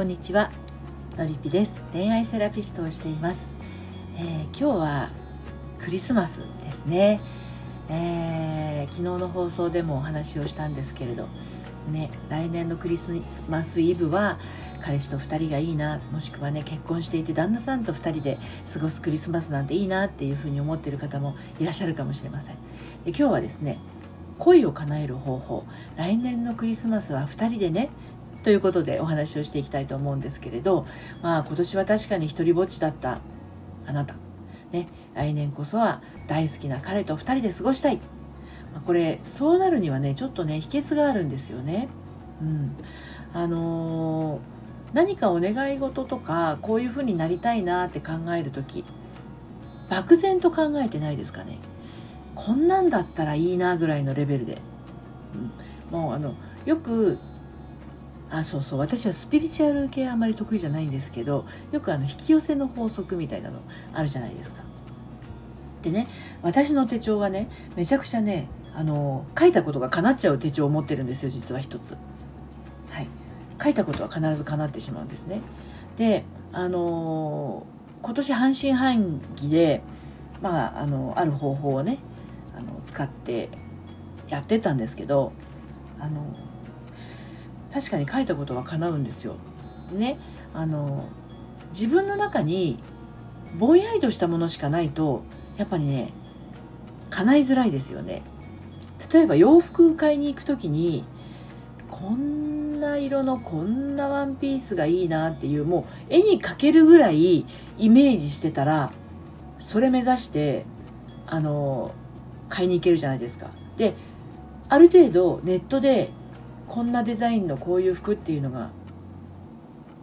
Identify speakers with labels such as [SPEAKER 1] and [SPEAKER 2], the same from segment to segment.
[SPEAKER 1] こんにちは。のりぴです。恋愛セラピストをしています、えー、今日はクリスマスですね、えー、昨日の放送でもお話をしたんですけれど。ね来年のクリスマスイブは彼氏と2人がいいなもしくはね結婚していて旦那さんと2人で過ごすクリスマスなんていいなっていうふうに思ってる方もいらっしゃるかもしれません。で今日はですね恋を叶える方法。来年のクリスマスは2人でねということでお話をしていきたいと思うんですけれど、まあ、今年は確かに一りぼっちだった。あなた、ね、来年こそは大好きな彼と2人で過ごしたい、まあ、これそうなるにはねちょっとね秘訣があるんですよね。うん、あのー、何かお願い事とかこういうふうになりたいなって考える時漠然と考えてないですかね。こんなんだったらいいなぐらいのレベルで、うん、もうあのよくあそうそう私はスピリチュアル系あまり得意じゃないんですけどよくあの引き寄せの法則みたいなのあるじゃないですか。でね私の手帳はねめちゃくちゃねあの書いたことが叶っちゃう手帳を持ってるんですよ実は一つ。はい、書いたことは必ず叶ってしまうんですね。であの今年半信半疑で、まあ、あのある方法をねあの使ってやってたんですけどあの確かに書いたことは叶うんですよ。ねあの自分の中にぼんやりとしたものしかないとやっぱりね叶いづらいですよね。例えば洋服買いに行く時にこんな色のこんなワンピースがいいなっていうもう絵に描けるぐらいイメージしてたらそれ目指してあの買いに行けるじゃないですか。である程度ネットでこんなデザインのこういう服っていうのが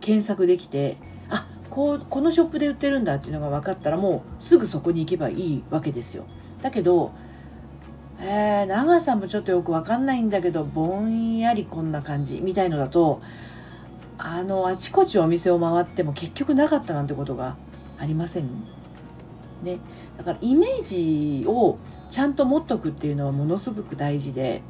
[SPEAKER 1] 検索できてあこうこのショップで売ってるんだっていうのが分かったらもうすぐそこに行けばいいわけですよ。だけどえー、長さもちょっとよく分かんないんだけどぼんやりこんな感じみたいのだとあのあちこちお店を回っても結局なかったなんてことがありませんね。だからイメージをちゃんと持っとくっていうのはものすごく大事で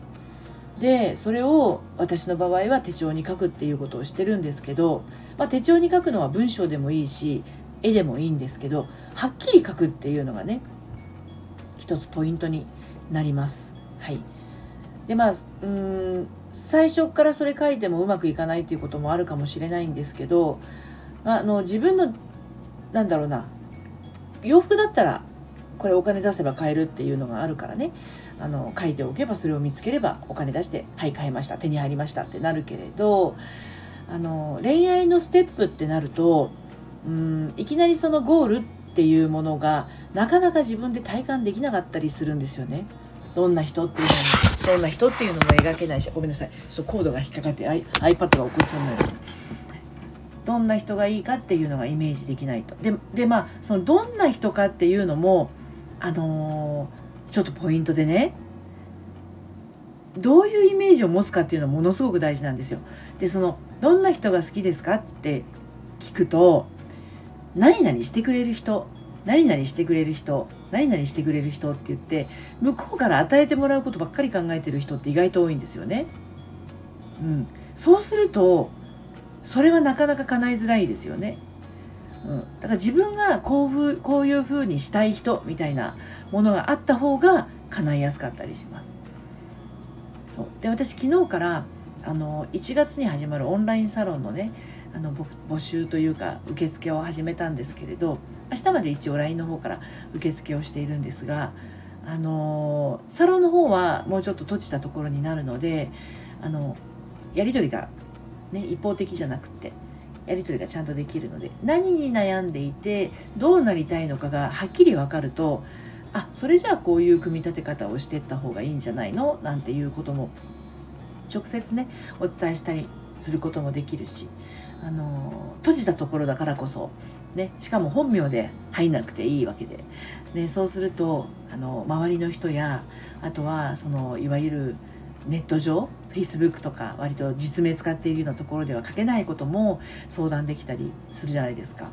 [SPEAKER 1] でそれを私の場合は手帳に書くっていうことをしてるんですけど、まあ、手帳に書くのは文章でもいいし絵でもいいんですけどはっきり書くっていうのがね一つポイントになります。はい、でまあうん最初からそれ書いてもうまくいかないっていうこともあるかもしれないんですけど、あの自分のなんだろうな洋服だったらこれお金出せば買えるっていうのがあるからねあの書いておけばそれを見つければお金出してはい買いました手に入りましたってなるけれどあの恋愛のステップってなるとうんいきなりそのゴールっていうものがなかなか自分で体感できなかったりするんですよね。どんな人っていうのもどんな人っていうのも描けないしごめんなさいちょっとコードが引っかかって iPad が起こしそうになりました。どんな人がいいかっていうのがイメージできないと。ででまあそのどんな人かっていうのもあのーちょっとポイントでねどういうイメージを持つかっていうのはものすごく大事なんですよ。でそのどんな人が好きですかって聞くと何々してくれる人何々してくれる人何々してくれる人って言って向こうから与えてもらうことばっかり考えてる人って意外と多いんですよね。うん、そうするとそれはなかなか叶いづらいですよね。うん、だから自分がこうふこういうふうにしたい人みたいなものがあった方が叶いやすかったりします。そうで私昨日からあの1月に始まるオンラインサロンのねあの募集というか受付を始めたんですけれど明日まで一応 LINE の方から受付をしているんですがあのサロンの方はもうちょっと閉じたところになるのであのやり取りが、ね、一方的じゃなくてやり取りがちゃんとできるので何に悩んでいてどうなりたいのかがはっきり分かるとあそれじゃあこういう組み立て方をしていった方がいいんじゃないの？なんていうことも直接ねお伝えしたりすることもできるしあの閉じたところだからこそ、ね、しかも本名で入んなくていいわけで、ね、そうするとあの周りの人やあとはそのいわゆるネット上 Facebook とか割と実名使っているようなところでは書けないことも相談できたりするじゃないですか。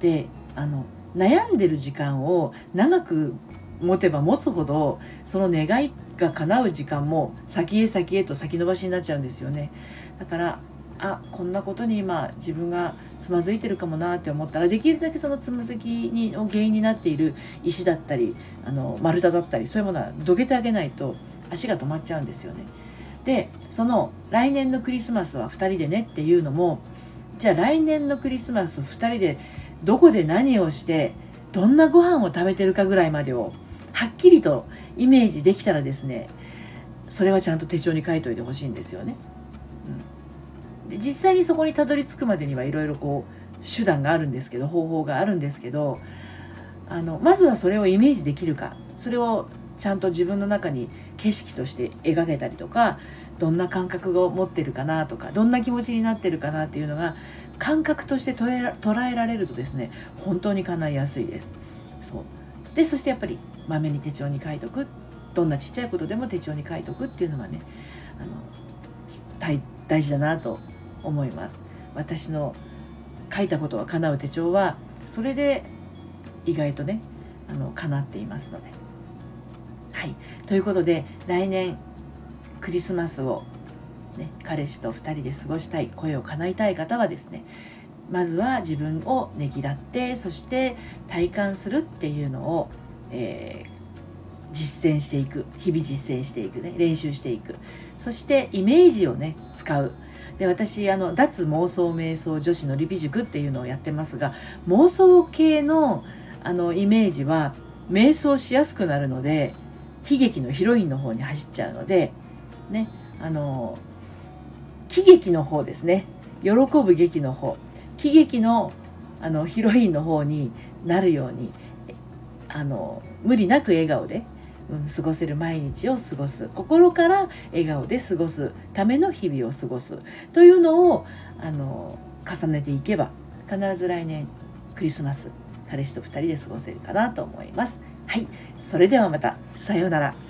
[SPEAKER 1] であの悩んでる時間を長く持てば持つほどその願いが叶う時間も先へ先へと先延ばしになっちゃうんですよねだからあこんなことに今自分がつまずいてるかもなって思ったらできるだけそのつまずきにの原因になっている石だったりあの丸太だったりそういうものはどけてあげないと足が止まっちゃうんですよね。でその来年のクリスマスは2人でねっていうのもじゃあ来年のクリスマス2人でどこで何をしてどんなご飯を食べてるかぐらいまでをはっきりとイメージできたらですねそれはちゃんと手帳に書いといてほしいんですよね。で実際にそこにたどり着くまでにはいろいろこう手段があるんですけど方法があるんですけどあのまずはそれをイメージできるかそれをちゃんと自分の中に景色として描けたりとかどんな感覚を持ってるかなとかどんな気持ちになってるかなっていうのが感覚として捉えられるとですね本当に叶いやすいです。そう。でそしてやっぱりまめに手帳に書いとく。どんなちっちゃいことでも手帳に書いとくっていうのがねあの大大事だなと思います。私の書いたことは叶う手帳はそれで意外とねあの叶っていますので。はい。ということで来年クリスマスを、ね、彼氏と2人で過ごしたい声を叶えたい方はですねまずは自分をねぎらってそして体感するっていうのを、えー、実践していく。日々実践していくね。練習していく。そしてイメージをね使う。で私あの脱妄想瞑想女子のリピ塾っていうのをやってますが妄想系のあのイメージは瞑想しやすくなるので悲劇のヒロインの方に走っちゃうのでねあの喜劇の方ですね。喜ぶ劇の方。喜劇のあのヒロインの方になるようにあの無理なく笑顔で、うん、過ごせる毎日を過ごす。心から笑顔で過ごすための日々を過ごす。というのをあの重ねていけば必ず来年クリスマス彼氏と2人で過ごせるかなと思います。はい、それではまたさようなら。